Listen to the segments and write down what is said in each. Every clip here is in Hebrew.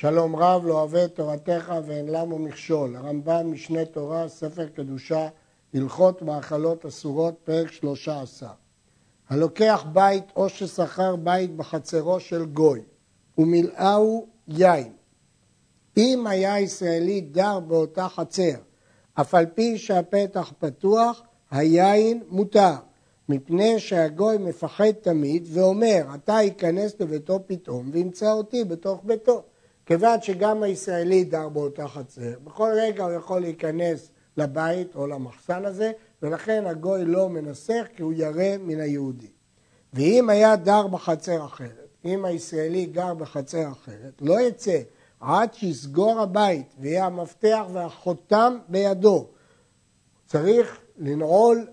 שלום רב לא אוהב את תורתך ואין למו מכשול. הרמב"ם משנה תורה, ספר קדושה, הלכות מאכלות אסורות, פרק שלושה עשר. הלוקח בית או ששכר בית בחצרו של גוי ומילאהו יין. אם היה ישראלי דר באותה חצר, אף על פי שהפתח פתוח, היין מותר. מפני שהגוי מפחד תמיד ואומר, אתה ייכנס לביתו פתאום וימצא אותי בתוך ביתו. כיוון שגם הישראלי דר באותה חצר, בכל רגע הוא יכול להיכנס לבית או למחסן הזה, ולכן הגוי לא מנסח כי הוא ירא מן היהודי. ואם היה דר בחצר אחרת, אם הישראלי גר בחצר אחרת, לא יצא עד שיסגור הבית ויהיה המפתח והחותם בידו. צריך לנעול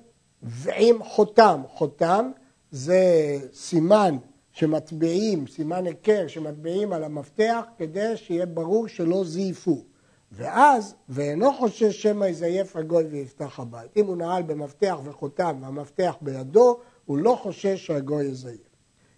ועם חותם. חותם זה סימן שמטביעים, סימן היכר שמטביעים על המפתח כדי שיהיה ברור שלא זייפו. ואז, ואינו חושש שמא יזייף הגוי ויפתח הבית. אם הוא נעל במפתח וחותם והמפתח בידו, הוא לא חושש שהגוי יזייף.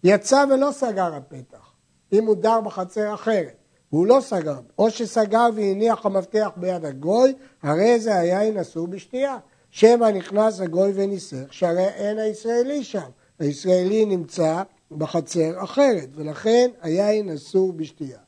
יצא ולא סגר הפתח, אם הוא דר בחצר אחרת, והוא לא סגר, או שסגר והניח המפתח ביד הגוי, הרי זה היין אסור בשתייה. שמא נכנס הגוי וניסך, שהרי אין הישראלי שם. הישראלי נמצא בחצר אחרת, ולכן היין אסור בשתייה.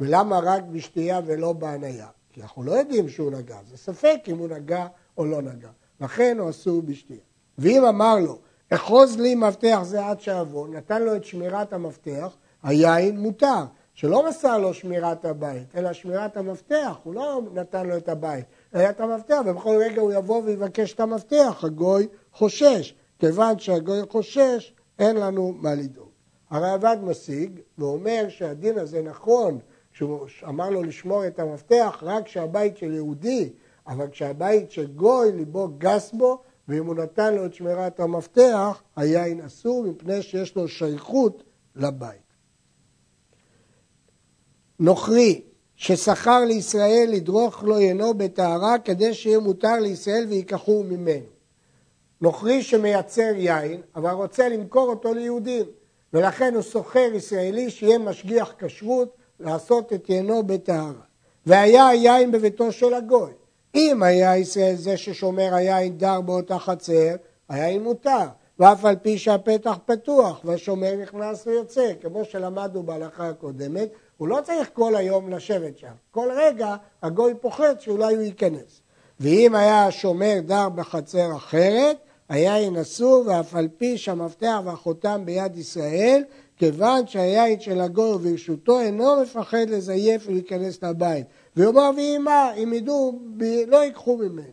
ולמה רק בשתייה ולא בהניה? כי אנחנו לא יודעים שהוא נגע, זה ספק אם הוא נגע או לא נגע. לכן הוא אסור בשתייה. ואם אמר לו, אחוז לי מפתח זה עד שאבוא, נתן לו את שמירת המפתח, היין מותר. שלא מסר לו שמירת הבית, אלא שמירת המפתח, הוא לא נתן לו את הבית, אלא את המפתח, ובכל רגע הוא יבוא ויבקש את המפתח, הגוי חושש. כיוון שהגוי חושש, אין לנו מה לדאוג. הרעב"ד משיג ואומר שהדין הזה נכון, כשהוא אמר לו לשמור את המפתח רק כשהבית של יהודי, אבל כשהבית של גוי ליבו גס בו, ואם הוא נתן לו את שמירת המפתח, היין אסור מפני שיש לו שייכות לבית. נוכרי ששכר לישראל לדרוך לו ינו בטהרה כדי שיהיה מותר לישראל ויקחו ממנו. נוכרי שמייצר יין, אבל רוצה למכור אותו ליהודים, ולכן הוא שוכר ישראלי שיהיה משגיח כשרות לעשות את ינו בטהרה. והיה היין בביתו של הגוי. אם היה ישראל זה ששומר היין דר באותה חצר, היין מותר. ואף על פי שהפתח פתוח והשומר נכנס ויוצא, כמו שלמדנו בהלכה הקודמת, הוא לא צריך כל היום לשבת שם. כל רגע הגוי פוחד שאולי הוא ייכנס. ואם היה השומר דר בחצר אחרת, היין אסור ואף על פי שהמפתח והחותם ביד ישראל, כיוון שהיין של הגוי וברשותו אינו מפחד לזייף ולהיכנס לבית. ויאמר ויהי מה, אם ידעו, לא ייקחו ממני.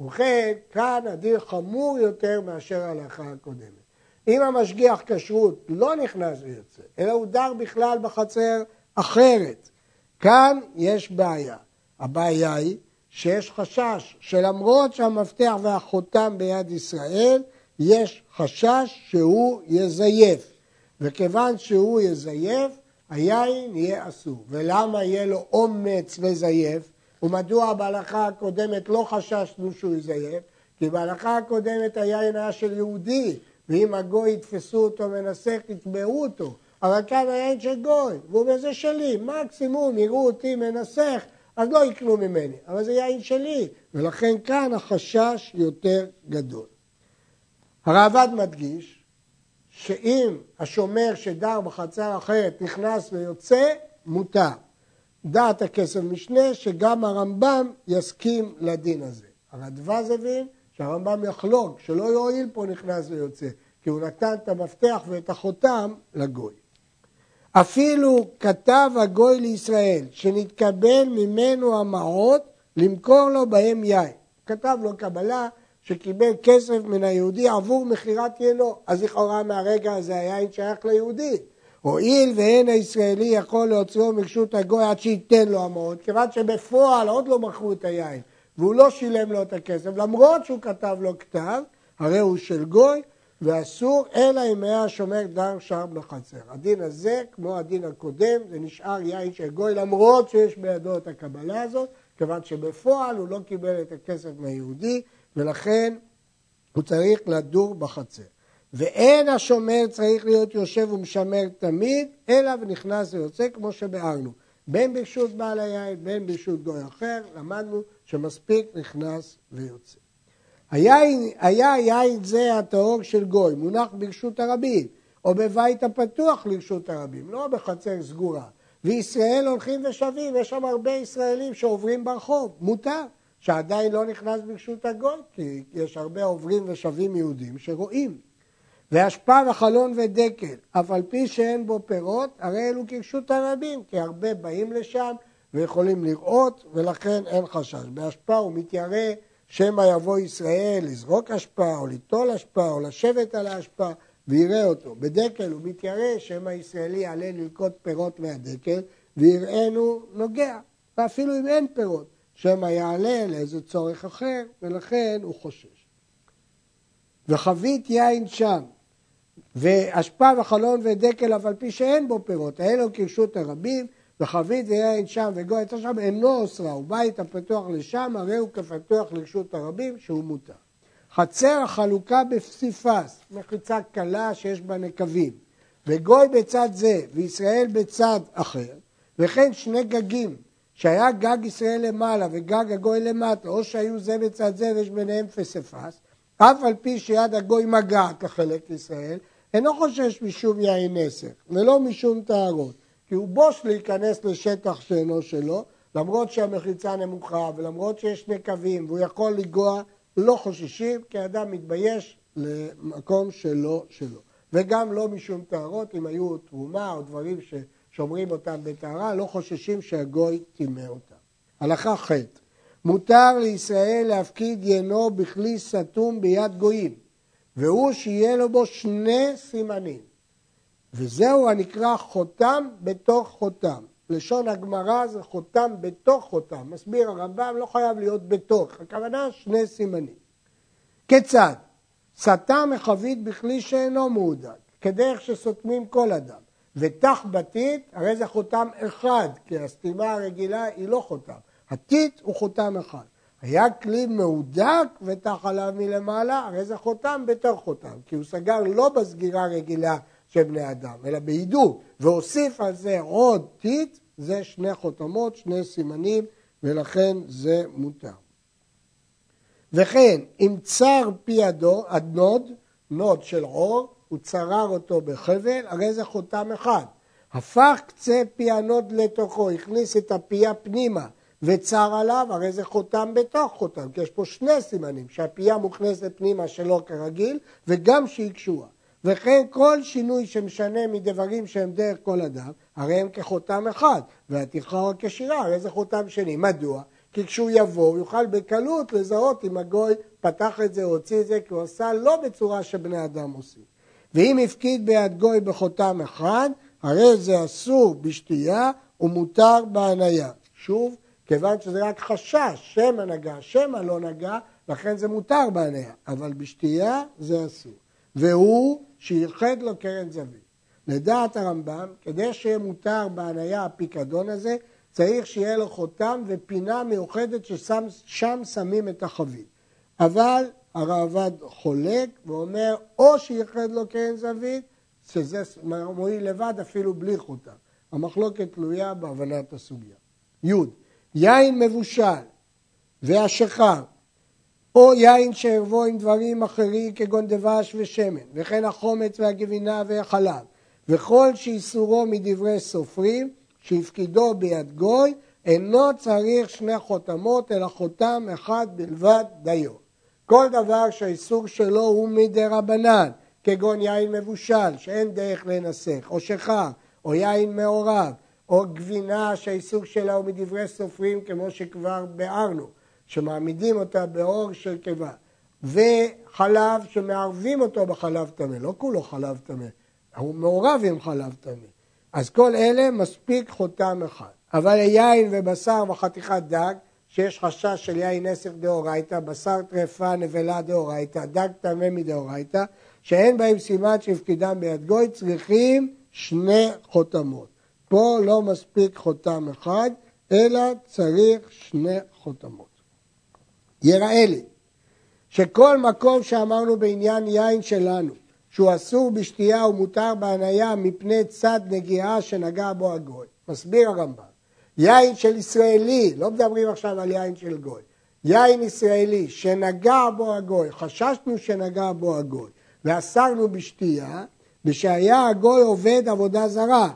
ובכן, כאן הדין חמור יותר מאשר ההלכה הקודמת. אם המשגיח כשרות לא נכנס ויוצא, אלא הוא דר בכלל בחצר אחרת, כאן יש בעיה. הבעיה היא שיש חשש שלמרות שהמפתח והחותם ביד ישראל, יש חשש שהוא יזייף. וכיוון שהוא יזייף, היין יהיה אסור. ולמה יהיה לו אומץ לזייף? ומדוע בהלכה הקודמת לא חששנו שהוא יזייף? כי בהלכה הקודמת היין היה של יהודי, ואם הגוי יתפסו אותו מנסח, יתבעו אותו. אבל כאן היין של גוי, והוא אומר זה שלי, מקסימום יראו אותי מנסח, אז לא יקנו ממני, אבל זה יין שלי, ולכן כאן החשש יותר גדול. הרעב"ד מדגיש שאם השומר שדר בחצר אחרת נכנס ויוצא, מותר. דעת הכסף משנה שגם הרמב"ם יסכים לדין הזה. הרדווז הבין שהרמב"ם יחלוק, שלא יועיל פה נכנס ויוצא, כי הוא נתן את המפתח ואת החותם לגוי. אפילו כתב הגוי לישראל שנתקבל ממנו המעות למכור לו בהם יין. כתב לו קבלה שקיבל כסף מן היהודי עבור מכירת ינו, אז לכאורה מהרגע הזה היין שייך ליהודי. הואיל ואין הישראלי יכול להוציאו מרשות הגוי עד שייתן לו המעות, כיוון שבפועל עוד לא מכרו את היין והוא לא שילם לו את הכסף, למרות שהוא כתב לו כתב, הרי הוא של גוי, ואסור אלא אם היה שומר דר שם בחצר. הדין הזה, כמו הדין הקודם, זה נשאר יין של גוי, למרות שיש בידו את הקבלה הזאת, כיוון שבפועל הוא לא קיבל את הכסף מהיהודי, ולכן הוא צריך לדור בחצר. ואין השומר צריך להיות יושב ומשמר תמיד, אלא ונכנס ויוצא כמו שביארנו. בין ברשות בעל היין, בין ברשות גוי אחר, למדנו שמספיק נכנס ויוצא. היין, היה יין זה הטהור של גוי, מונח ברשות הרבים, או בבית הפתוח לרשות הרבים, לא בחצר סגורה. וישראל הולכים ושבים, יש שם הרבה ישראלים שעוברים ברחוב, מותר, שעדיין לא נכנס ברשות הגוי, כי יש הרבה עוברים ושבים יהודים שרואים. ואשפה וחלון ודקל, אף על פי שאין בו פירות, הרי אלו כרשות הרבים, כי הרבה באים לשם ויכולים לראות, ולכן אין חשש. באשפה הוא מתיירא שמא יבוא ישראל לזרוק אשפה, או ליטול אשפה, או לשבת על האשפה, ויראה אותו. בדקל הוא מתיירא שמא ישראלי יעלה ללקוט פירות מהדקל, ויראנו נוגע. ואפילו אם אין פירות, שמא יעלה לאיזה צורך אחר, ולכן הוא חושש. וחבית יין שם, ואשפה וחלון ודקל אף על פי שאין בו פירות, האלו כרשות הרבים, וחבית ויין שם וגוי הייתה שם אינו אוסרה, ובית הפתוח לשם הרי הוא כפתוח לרשות הרבים שהוא מותר. חצר החלוקה בפסיפס, מחיצה קלה שיש בה נקבים, וגוי בצד זה וישראל בצד אחר, וכן שני גגים, שהיה גג ישראל למעלה וגג הגוי למטה, או שהיו זה בצד זה ויש ביניהם פסיפס, אף על פי שיד הגוי מגעת לחלק ישראל, אינו חושש משום יין נסך ולא משום טהרות, כי הוא בוש להיכנס לשטח שאינו שלו, למרות שהמחיצה נמוכה ולמרות שיש נקבים והוא יכול לגוע, לא חוששים, כי האדם מתבייש למקום שלא שלו. וגם לא משום טהרות, אם היו תרומה או דברים ששומרים אותם בטהרה, לא חוששים שהגוי טימא אותם. הלכה ח' מותר לישראל להפקיד ינו בכלי סתום ביד גויים, והוא שיהיה לו בו שני סימנים. וזהו הנקרא חותם בתוך חותם. לשון הגמרא זה חותם בתוך חותם. מסביר הרמב"ם, לא חייב להיות בתוך, הכוונה שני סימנים. כיצד? סתם מחבית בכלי שאינו מהודק, כדרך שסותמים כל אדם. ותח בתית, הרי זה חותם אחד, כי הסתימה הרגילה היא לא חותם. הטיט הוא חותם אחד. היה כלי מהודק ותח עליו מלמעלה, הרי זה חותם בתוך חותם, כי הוא סגר לא בסגירה רגילה של בני אדם, אלא בהידוק, והוסיף על זה עוד טיט, זה שני חותמות, שני סימנים, ולכן זה מותר. וכן, אם צר פי הדוד, נוד של עור, הוא צרר אותו בחבל, הרי זה חותם אחד. הפך קצה פי הנוד לתוכו, הכניס את הפייה פנימה וצר עליו, הרי זה חותם בתוך חותם, כי יש פה שני סימנים, שהפייה מוכנסת פנימה שלא כרגיל, וגם שהיא קשורה. וכן כל שינוי שמשנה מדברים שהם דרך כל אדם, הרי הם כחותם אחד, והתיכר כשירה, הרי זה חותם שני. מדוע? כי כשהוא יבוא, הוא יוכל בקלות לזהות אם הגוי פתח את זה או הוציא את זה, כי הוא עשה לא בצורה שבני אדם עושים. ואם הפקיד ביד גוי בחותם אחד, הרי זה אסור בשתייה ומותר בהניה. שוב, כיוון שזה רק חשש, שמא נגע, שמא לא נגע, לכן זה מותר בהניה, אבל בשתייה זה אסור. והוא שייחד לו קרן זווית. לדעת הרמב"ם, כדי שיהיה מותר בהניה הפיקדון הזה, צריך שיהיה לו חותם ופינה מיוחדת ששם שמים את החבית. אבל הרעב"ד חולק ואומר, או שייחד לו קרן זווית, שזה מועיל לבד אפילו בלי חותם. המחלוקת תלויה בהבנת הסוגיה. י. יין מבושל והשכר או יין שערבו עם דברים אחרים כגון דבש ושמן, וכן החומץ והגבינה והחלב, וכל שאיסורו מדברי סופרים, שהפקידו ביד גוי, אינו צריך שני חותמות, אלא חותם אחד בלבד דיו. כל דבר שהאיסור שלו הוא מדי רבנן, כגון יין מבושל, שאין דרך לנסח, או שכר, או יין מעורב, או גבינה שהאיסור שלה הוא מדברי סופרים, כמו שכבר ביארנו. שמעמידים אותה באור של קיבה, וחלב שמערבים אותו בחלב טמא, לא כולו חלב טמא, הוא מעורב עם חלב טמא. אז כל אלה מספיק חותם אחד. אבל יין ובשר וחתיכת דג, שיש חשש של יין נסך דאורייתא, בשר טרפה נבלה דאורייתא, דג טמא מדאורייתא, שאין בהם סימן שהפקידם ביד גוי, צריכים שני חותמות. פה לא מספיק חותם אחד, אלא צריך שני חותמות. יראה לי שכל מקום שאמרנו בעניין יין שלנו, שהוא אסור בשתייה ומותר בהניה מפני צד נגיעה שנגע בו הגוי, מסביר הרמב"ם, יין של ישראלי, לא מדברים עכשיו על יין של גוי, יין ישראלי שנגע בו הגוי, חששנו שנגע בו הגוי, ואסרנו בשתייה, ושהיה הגוי עובד עבודה זרה,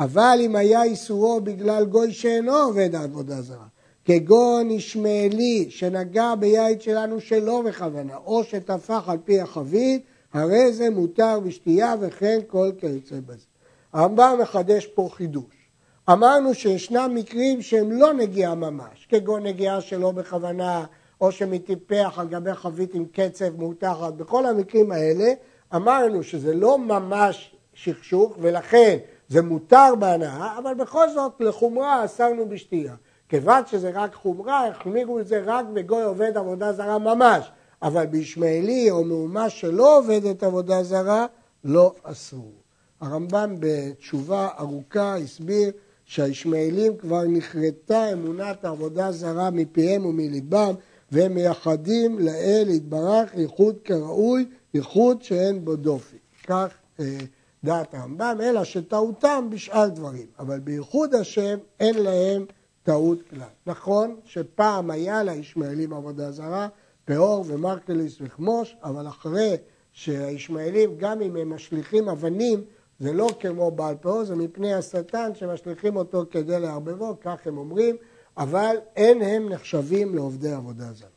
אבל אם היה איסורו בגלל גוי שאינו עובד עבודה זרה, כגון ישמעאלי שנגע ביין שלנו שלא בכוונה, או שטפח על פי החבית, הרי זה מותר בשתייה וכן כל כיוצא בזה. הרמב"ם מחדש פה חידוש. אמרנו שישנם מקרים שהם לא נגיעה ממש, כגון נגיעה שלא בכוונה, או שמטיפח על גבי חבית עם קצב מותחת, בכל המקרים האלה אמרנו שזה לא ממש שכשוך ולכן זה מותר בהנאה, אבל בכל זאת לחומרה אסרנו בשתייה. כיוון שזה רק חומרה, החמירו את זה רק בגוי עובד עבודה זרה ממש, אבל בישמעאלי או מהומה שלא עובדת עבודה זרה, לא אסרו. הרמב"ם בתשובה ארוכה הסביר שהישמעאלים כבר נכרתה אמונת העבודה זרה מפיהם ומליבם והם מייחדים לאל יתברך ייחוד כראוי, ייחוד שאין בו דופי. כך אה, דעת הרמב"ם, אלא שטעותם בשאר דברים, אבל בייחוד השם אין להם טעות כלל. נכון שפעם היה לישמעאלים עבודה זרה, פאור ומרקליס וחמוש, אבל אחרי שהישמעאלים, גם אם הם משליכים אבנים, זה לא כמו בעל פאור, זה מפני השטן שמשליכים אותו כדי לערבבו, כך הם אומרים, אבל אין הם נחשבים לעובדי עבודה זרה.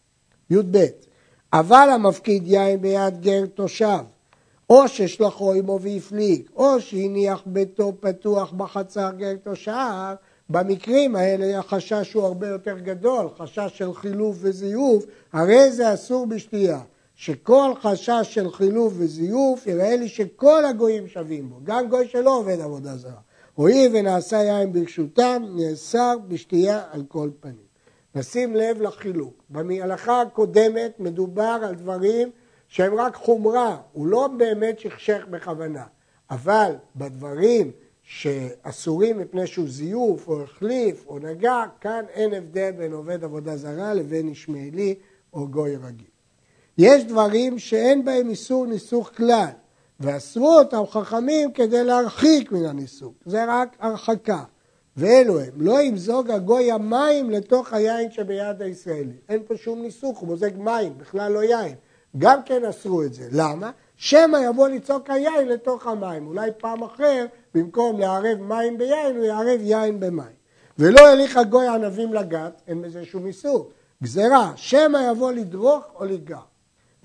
י"ב אבל המפקיד יין ביד גר תושב, או ששלחו עמו והפליג, או שהניח ביתו פתוח בחצר גר תושב, במקרים האלה החשש הוא הרבה יותר גדול, חשש של חילוף וזיוף, הרי זה אסור בשתייה. שכל חשש של חילוף וזיוף, יראה לי שכל הגויים שווים בו, גם גוי שלא עובד עבודה זרה. הואיל ונעשה יין ברשותם, נאסר בשתייה על כל פנים. נשים לב לחילוק. בהלכה הקודמת מדובר על דברים שהם רק חומרה, הוא לא באמת שכשך בכוונה. אבל בדברים שאסורים מפני שהוא זיוף או החליף או נגע, כאן אין הבדל בין עובד עבודה זרה לבין ישמעאלי או גוי רגיל. יש דברים שאין בהם איסור ניסוך כלל, ואסרו אותם חכמים כדי להרחיק מן הניסוך, זה רק הרחקה. ואלו הם, לא ימזוג הגוי המים לתוך היין שביד הישראלי. אין פה שום ניסוך, הוא מוזג מים, בכלל לא יין. גם כן אסרו את זה. למה? שמא יבוא לצעוק היין לתוך המים. אולי פעם אחר, במקום לערב מים ביין, הוא יערב יין במים. ולא יליך הגוי ענבים לגת, אין בזה שום איסור. גזירה, שמא יבוא לדרוך או לגע.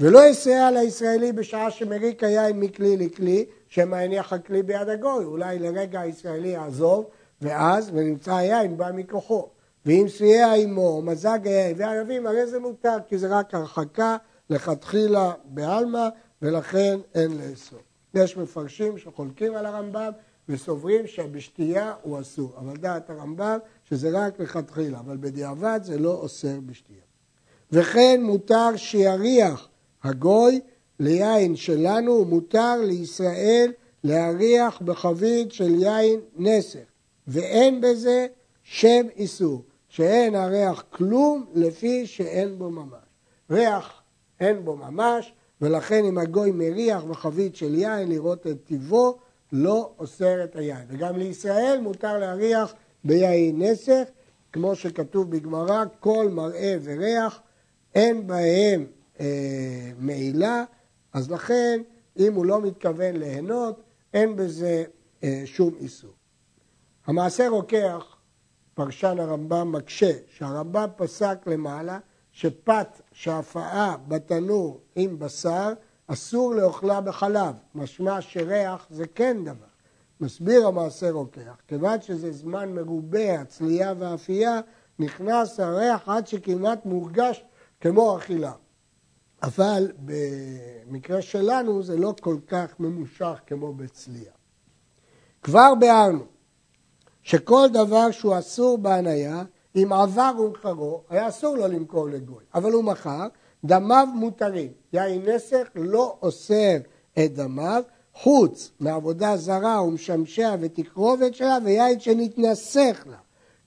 ולא יסייע לישראלי בשעה שמריק היין מכלי לכלי, שמא יניח הכלי ביד הגוי. אולי לרגע הישראלי יעזוב, ואז, ונמצא היין בא מכוחו. ואם סייע עמו, מזג היין וערבים, הרי זה מותר, כי זה רק הרחקה לכתחילה בעלמא, ולכן אין לאסור. יש מפרשים שחולקים על הרמב"ם וסוברים שבשתייה הוא אסור, אבל דעת הרמב"ם שזה רק לכתחילה, אבל בדיעבד זה לא אוסר בשתייה. וכן מותר שיריח הגוי ליין שלנו, ומותר לישראל להריח בחבית של יין נסך, ואין בזה שם איסור, שאין הריח כלום לפי שאין בו ממש. ריח אין בו ממש, ולכן אם הגוי מריח בחבית של יין לראות את טיבו, לא אוסר את היין. וגם לישראל מותר להריח ביין נסך, כמו שכתוב בגמרא, כל מראה וריח, אין בהם אה, מעילה, אז לכן אם הוא לא מתכוון ליהנות, אין בזה אה, שום איסור. המעשה רוקח, פרשן הרמב"ם מקשה, שהרמב"ם פסק למעלה שפת שהפעה בתנור עם בשר אסור לאוכלה בחלב, משמע שריח זה כן דבר. מסביר המעשה רוקח, כיוון שזה זמן מרובה, הצלייה והאפייה, נכנס הריח עד שכמעט מורגש כמו אכילה. אבל במקרה שלנו זה לא כל כך ממושך כמו בצלייה. כבר ביארנו שכל דבר שהוא אסור בהניה, אם עבר ומכרו, היה אסור לו למכור לגוי, אבל הוא מכר, דמיו מותרים. יין נסך לא אוסר את דמיו, חוץ מעבודה זרה ומשמשיה ותקרובת שלה ויין שנתנסך לה.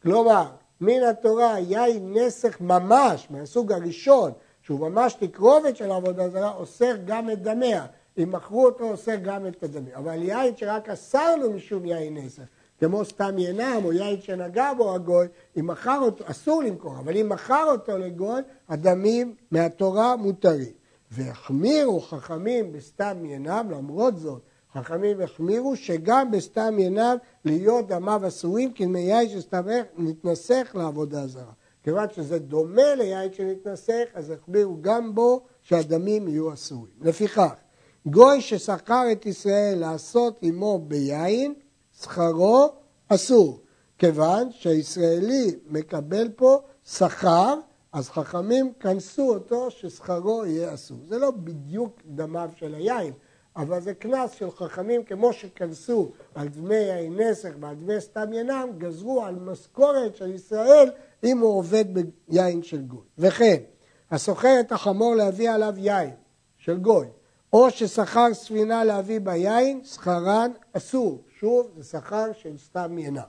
כלומר, מן התורה יין נסך ממש, מהסוג הראשון, שהוא ממש תקרובת של עבודה זרה, אוסר גם את דמיה. אם מכרו אותו, אוסר גם את הדמים. אבל יין שרק אסרנו משום יין נסך, כמו סתם ינם או יין שנגע בו הגוי, אם מכר אותו, אסור למכור, אבל אם מכר אותו לגוי, הדמים מהתורה מותרים. והחמירו חכמים בסתם ינם, למרות זאת, חכמים החמירו שגם בסתם ינם להיות דמיו אסורים, כי דמי יין שסתמך נתנסך לעבודה זרה. כיוון שזה דומה ליין שנתנסך, אז החמירו גם בו שהדמים יהיו אסורים. לפיכך, גוי ששכר את ישראל לעשות עמו ביין, שכרו אסור. כיוון שהישראלי מקבל פה שכר, אז חכמים כנסו אותו ששכרו יהיה אסור. זה לא בדיוק דמיו של היין, אבל זה קנס של חכמים, כמו שכנסו על דמי יין נסך ועל דמי סתם ינם, גזרו על משכורת של ישראל אם הוא עובד ביין של גוי. וכן, הסוחר את החמור להביא עליו יין של גוי, או ששכר ספינה להביא ביין, שכרן אסור. שוב, זה שכר של סתם ינם.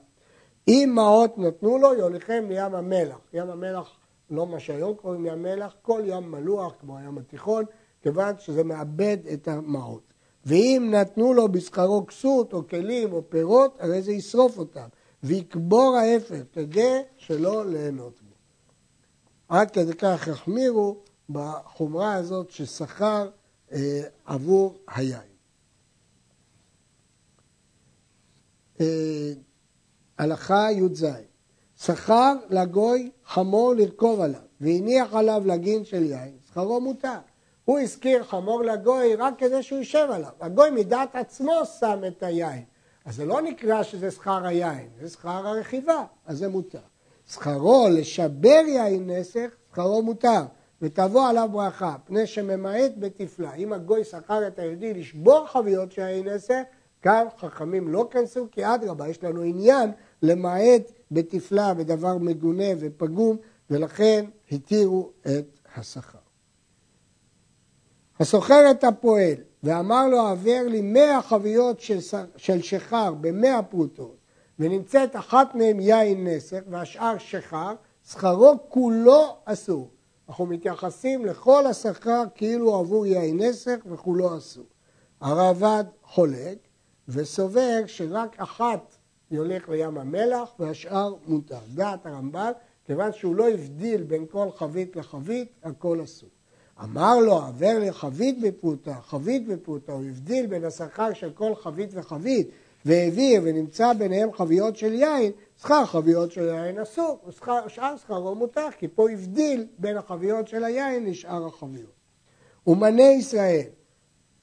אם מעות נתנו לו, יוליכם לים המלח. ים המלח, לא מה שהיום קוראים ים מלח, כל ים מלוח, כמו הים התיכון, כיוון שזה מאבד את המעות. ואם נתנו לו בשכרו כסות או כלים או פירות, הרי זה ישרוף אותם. ויקבור ההפך, כדי שלא ליהנות בו. עד כדי כך החמירו בחומרה הזאת ששכר אה, עבור היין. אה, הלכה י"ז שכר לגוי חמור לרכוב עליו והניח עליו לגין של יין, שכרו מותר. הוא הזכיר חמור לגוי רק כדי שהוא יישב עליו. הגוי מדעת עצמו שם את היין. אז זה לא נקרא שזה שכר היין, זה שכר הרכיבה, אז זה מותר. שכרו לשבר יין נסך, שכרו מותר, ותבוא עליו ברכה, פני שממעט בתפלה. אם הגוי שכר את היהודי לשבור חביות של יין נסך, כאן חכמים לא כנסו, כי אדרבה, יש לנו עניין למעט בתפלה, בדבר מגונה ופגום, ולכן התירו את השכר. הסוחר את הפועל ואמר לו, העבר לי מאה חביות של, של שכר במאה פרוטות, ונמצאת אחת מהן יין נסך והשאר שכר, שכרו כולו אסור. אנחנו מתייחסים לכל השכר כאילו עבור יין נסך וכולו אסור. הרעב"ד חולק וסובר שרק אחת יולך לים המלח והשאר מותר. דעת הרמב"ל, כיוון שהוא לא הבדיל בין כל חבית לחבית, הכל אסור. אמר לו, עבר לחבית בפרוטה, חבית בפרוטה, הוא הבדיל בין השכר של כל חבית וחבית, והעביר ונמצא ביניהם חביות של יין, שכר חביות של יין אסור, ושאר שכרו מותר, כי פה הבדיל בין החביות של היין לשאר החביות. ומנה ישראל,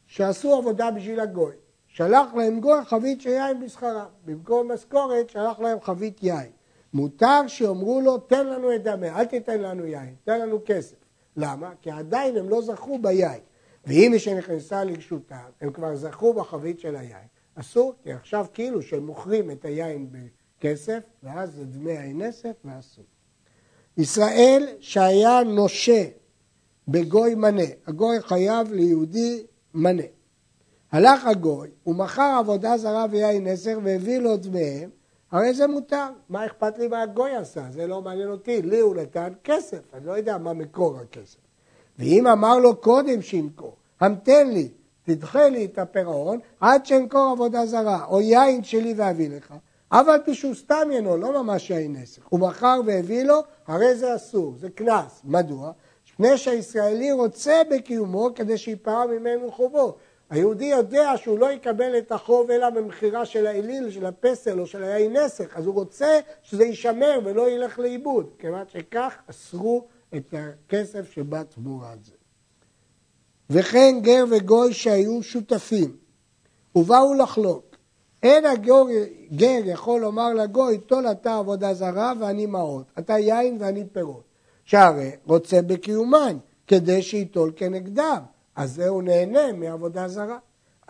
שעשו עבודה בשביל הגוי, שלח להם גוי חבית של יין בשכרה, במקום משכורת שלח להם חבית יין. מותר שיאמרו לו, תן לנו את דמה, אל תיתן לנו יין, תן לנו כסף. למה? כי עדיין הם לא זכו ביין. ואם מי שנכנסה לרשותם, הם כבר זכו בחבית של היין. אסור, כי עכשיו כאילו שהם מוכרים את היין בכסף, ואז זה דמי האנסף, ואסור. ישראל שהיה נושה בגוי מנה, הגוי חייב ליהודי מנה. הלך הגוי, ומכר עבודה זרה ויין נסר והביא לו דמיהם, הרי זה מותר. מה אכפת לי מה הגוי עשה? זה לא מעניין אותי. לי הוא נתן כסף, אני לא יודע מה מקור הכסף. ואם אמר לו קודם שימכור, המתן לי, תדחה לי את הפירעון עד שאמכור עבודה זרה, או יין שלי ואביא לך, אבל פי שהוא סתם ינו, לא ממש יין נסך. הוא מכר והביא לו, הרי זה אסור, זה קנס. מדוע? מפני שהישראלי רוצה בקיומו כדי שיפרע ממנו חובו. היהודי יודע שהוא לא יקבל את החוב אלא במכירה של האליל, של הפסל או של היין נסך, אז הוא רוצה שזה יישמר ולא ילך לאיבוד, כיוון שכך אסרו את הכסף שבא תמורת זה. וכן גר וגוי שהיו שותפים ובאו לחלוק. אין הגור, גר יכול לומר לגוי, טול אתה עבודה זרה ואני מעות, אתה יין ואני פירות. שהרי רוצה בקיומן, כדי שייטול כנגדם. אז זה הוא נהנה מעבודה זרה.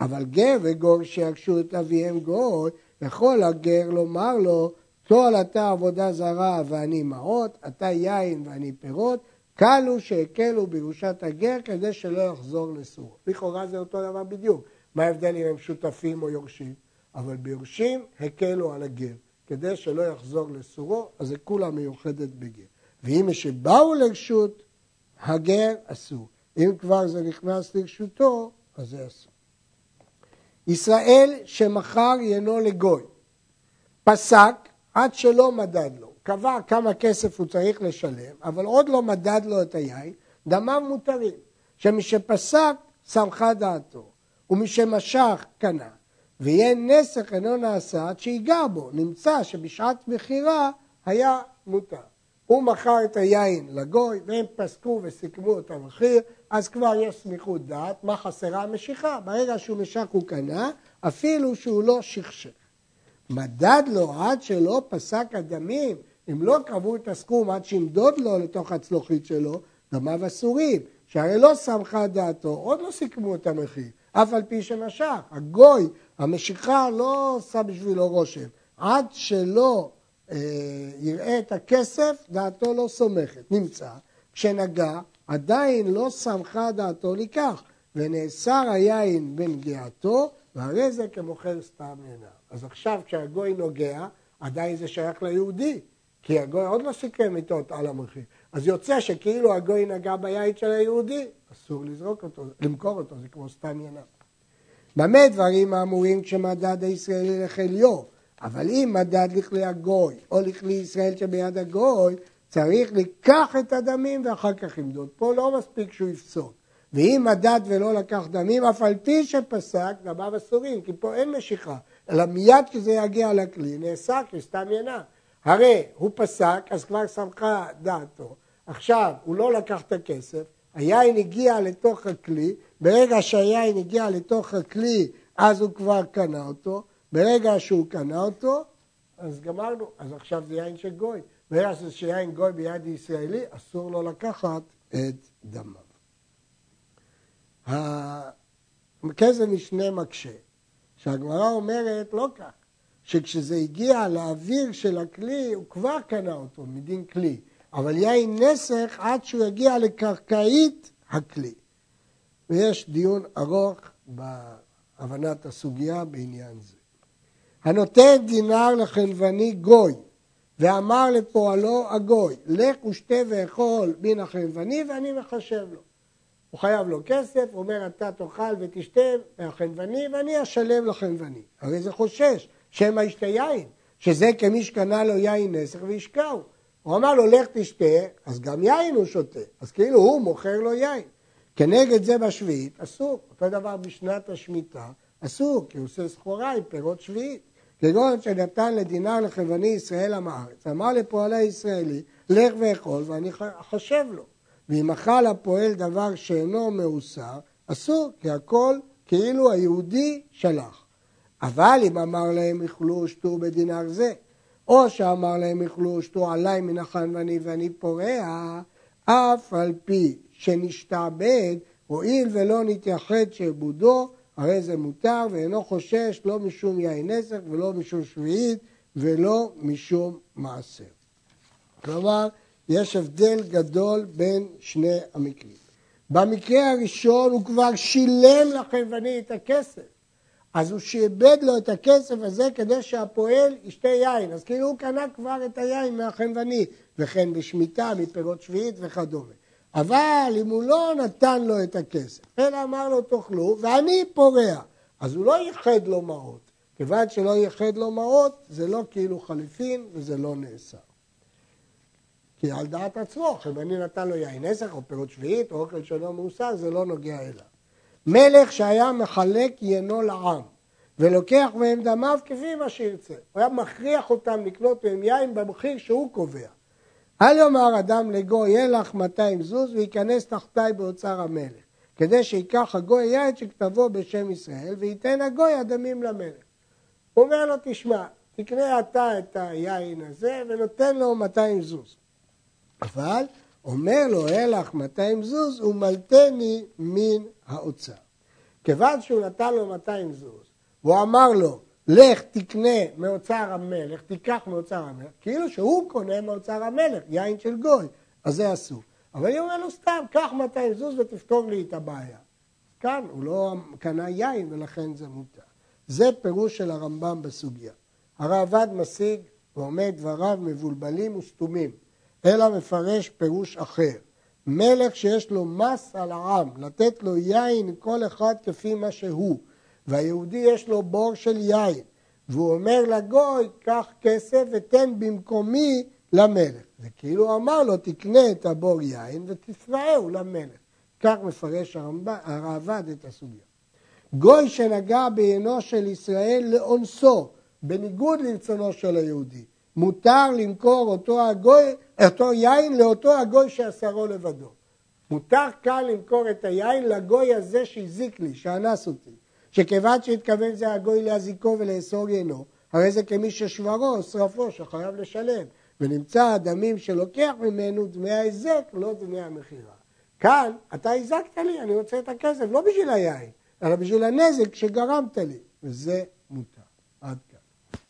אבל גר וגור שיגשו את אביהם גוי, יכול הגר לומר לו, טול אתה עבודה זרה ואני מעות, אתה יין ואני פירות, קלו שהקלו בירושת הגר כדי שלא יחזור לסורו. לכאורה זה אותו דבר בדיוק. מה ההבדל אם הם שותפים או יורשים? אבל ביורשים הקלו על הגר, כדי שלא יחזור לסורו, אז זה כולה מיוחדת בגר. ואם שבאו לרשות הגר, אסור. אם כבר זה נכנס לרשותו, אז זה אסור. ישראל שמכר ינו לגוי. פסק עד שלא מדד לו, קבע כמה כסף הוא צריך לשלם, אבל עוד לא מדד לו את היין, דמיו מותרים, שמשפסק שמחה דעתו, ומשמשך קנה, ויהיה נסך אינו נעשה עד שיגע בו, נמצא שבשעת מכירה היה מותר. הוא מכר את היין לגוי, והם פסקו וסיכמו את המחיר, אז כבר יש סמיכות דעת, מה חסרה המשיכה? ברגע שהוא משך הוא קנה, אפילו שהוא לא שכשך. מדד לו עד שלא פסק הדמים, אם לא קבעו את הסכום עד שימדוד לו לתוך הצלוחית שלו, דמיו אסורים, שהרי לא סמכה דעתו, עוד לא סיכמו את המחיר, אף על פי שמשך. הגוי, המשיכה לא עושה בשבילו רושם. עד שלא אה, יראה את הכסף, דעתו לא סומכת. נמצא, כשנגע, עדיין לא סמכה דעתו לכך, ונאסר היין בנגיעתו, והרי זה כמוכר סתם עיניו. אז עכשיו כשהגוי נוגע, עדיין זה שייך ליהודי, כי הגוי עוד לא סיכם איתו על המחיר. אז יוצא שכאילו הגוי נגע ביין של היהודי, אסור לזרוק אותו, למכור אותו, זה כמו סתם עיניו. במה דברים האמורים כשמדד הישראלי לחליו? אבל אם מדד לכלי הגוי או לכלי ישראל שביד הגוי, צריך לקח את הדמים ואחר כך למדוד. פה לא מספיק שהוא יפסוק. ואם מדד ולא לקח דמים, אף על פי שפסק, דמיו אסורים, כי פה אין משיכה, אלא מיד כשזה יגיע לכלי, נאסר כסתם ינה. הרי הוא פסק, אז כבר שמחה דעתו. עכשיו, הוא לא לקח את הכסף, היין הגיע לתוך הכלי, ברגע שהיין הגיע לתוך הכלי, אז הוא כבר קנה אותו, ברגע שהוא קנה אותו, אז גמרנו, אז עכשיו זה יין של גוי. ברגע שזה יין גוי ביד ישראלי, אסור לו לקחת את דמיו. הכסף משנה מקשה, שהגמרא אומרת לא כך, שכשזה הגיע לאוויר של הכלי, הוא כבר קנה אותו מדין כלי, אבל יין נסך עד שהוא יגיע לקרקעית הכלי. ויש דיון ארוך בהבנת הסוגיה בעניין זה. הנותן דינר לחלבני גוי, ואמר לפועלו הגוי, לך ושתה ואכול מן החלבני ואני מחשב לו. הוא חייב לו כסף, הוא אומר אתה תאכל ותשתה מהחלבני ואני אשלם לחלבני. הרי זה חושש, שמא ישתה יין, שזה כמי שקנה לו יין נסך וישקעו. הוא אמר לו לך תשתה, אז גם יין הוא שותה, אז כאילו הוא מוכר לו יין. כנגד זה בשביעית אסור, אותו דבר בשנת השמיטה אסור, כי הוא עושה סחורה עם פירות שביעית. כגון שנתן לדינר לחלבני ישראל עם הארץ, אמר לפועלי הישראלי, לך ואכול ואני חושב לו. ואם אכל הפועל דבר שאינו מאוסר, אסור, כי הכל כאילו היהודי שלח. אבל אם אמר להם יאכלו ושתו בדינר זה, או שאמר להם יאכלו ושתו עליי מן החנווני ואני פורע, אף על פי שנשתעבד, הואיל ולא נתייחד שעבודו, הרי זה מותר ואינו חושש לא משום יין נסך ולא משום שביעית ולא משום מעשר. כלומר, יש הבדל גדול בין שני המקרים. במקרה הראשון הוא כבר שילם לחלבני את הכסף, אז הוא שאיבד לו את הכסף הזה כדי שהפועל ישתה יין, אז כאילו הוא קנה כבר את היין מהחלבני, וכן בשמיטה, מפירות שביעית וכדומה. אבל אם הוא לא נתן לו את הכסף, אלא אמר לו תאכלו, ואני פורע, אז הוא לא ייחד לו מעות. כיוון שלא ייחד לו מעות, זה לא כאילו חליפין וזה לא נאסר. כי על דעת עצמו, חלבני נתן לו יין נסך או פירות שביעית או אוכל שלא מאוסר, זה לא נוגע אליו. מלך שהיה מחלק ינו לעם ולוקח מהם דמיו כפי מה שירצה. הוא היה מכריח אותם לקנות מהם יין במחיר שהוא קובע. אל יאמר אדם לגוי, לך 200 זוז וייכנס תחתיי באוצר המלך, כדי שיקח הגוי יין שכתבו בשם ישראל וייתן הגוי הדמים למלך. הוא אומר לו, תשמע, תקנה אתה את היין הזה ונותן לו 200 זוז. אבל אומר לו, יהיה לך 200 זוז ומלטני מן האוצר. כיוון שהוא נתן לו 200 זוז, והוא אמר לו, לך תקנה מאוצר המלך, תיקח מאוצר המלך, כאילו שהוא קונה מאוצר המלך, יין של גוי, אז זה אסור. אבל היא אומרת לו סתם, קח 200 זוז ותפתור לי את הבעיה. כאן הוא לא קנה יין ולכן זה מותר. זה פירוש של הרמב"ם בסוגיה. הרעב"ד משיג ואומר דבריו מבולבלים וסתומים, אלא מפרש פירוש אחר. מלך שיש לו מס על העם, לתת לו יין כל אחד כפי מה שהוא, והיהודי יש לו בור של יין, והוא אומר לגוי, קח כסף ותן במקומי למלך. זה כאילו אמר לו, תקנה את הבור יין ותפרעהו למלך. כך מפרש הראב"ד את הסוגיה. גוי שנגע בעינו של ישראל לאונסו, בניגוד לרצונו של היהודי, מותר למכור אותו, הגוי, אותו יין לאותו הגוי שאסרו לבדו. מותר כאן למכור את היין לגוי הזה שהזיק לי, שאנס אותי. שכיוון שהתכוון זה הגוי להזיקו ולאסור יינו, הרי זה כמי ששברו או שרפו שחייב לשלם. ונמצא הדמים שלוקח ממנו דמי ההיזק, לא דמי המכירה. כאן, אתה הזקת לי, אני רוצה את הכסף, לא בשביל היין, אלא בשביל הנזק שגרמת לי. וזה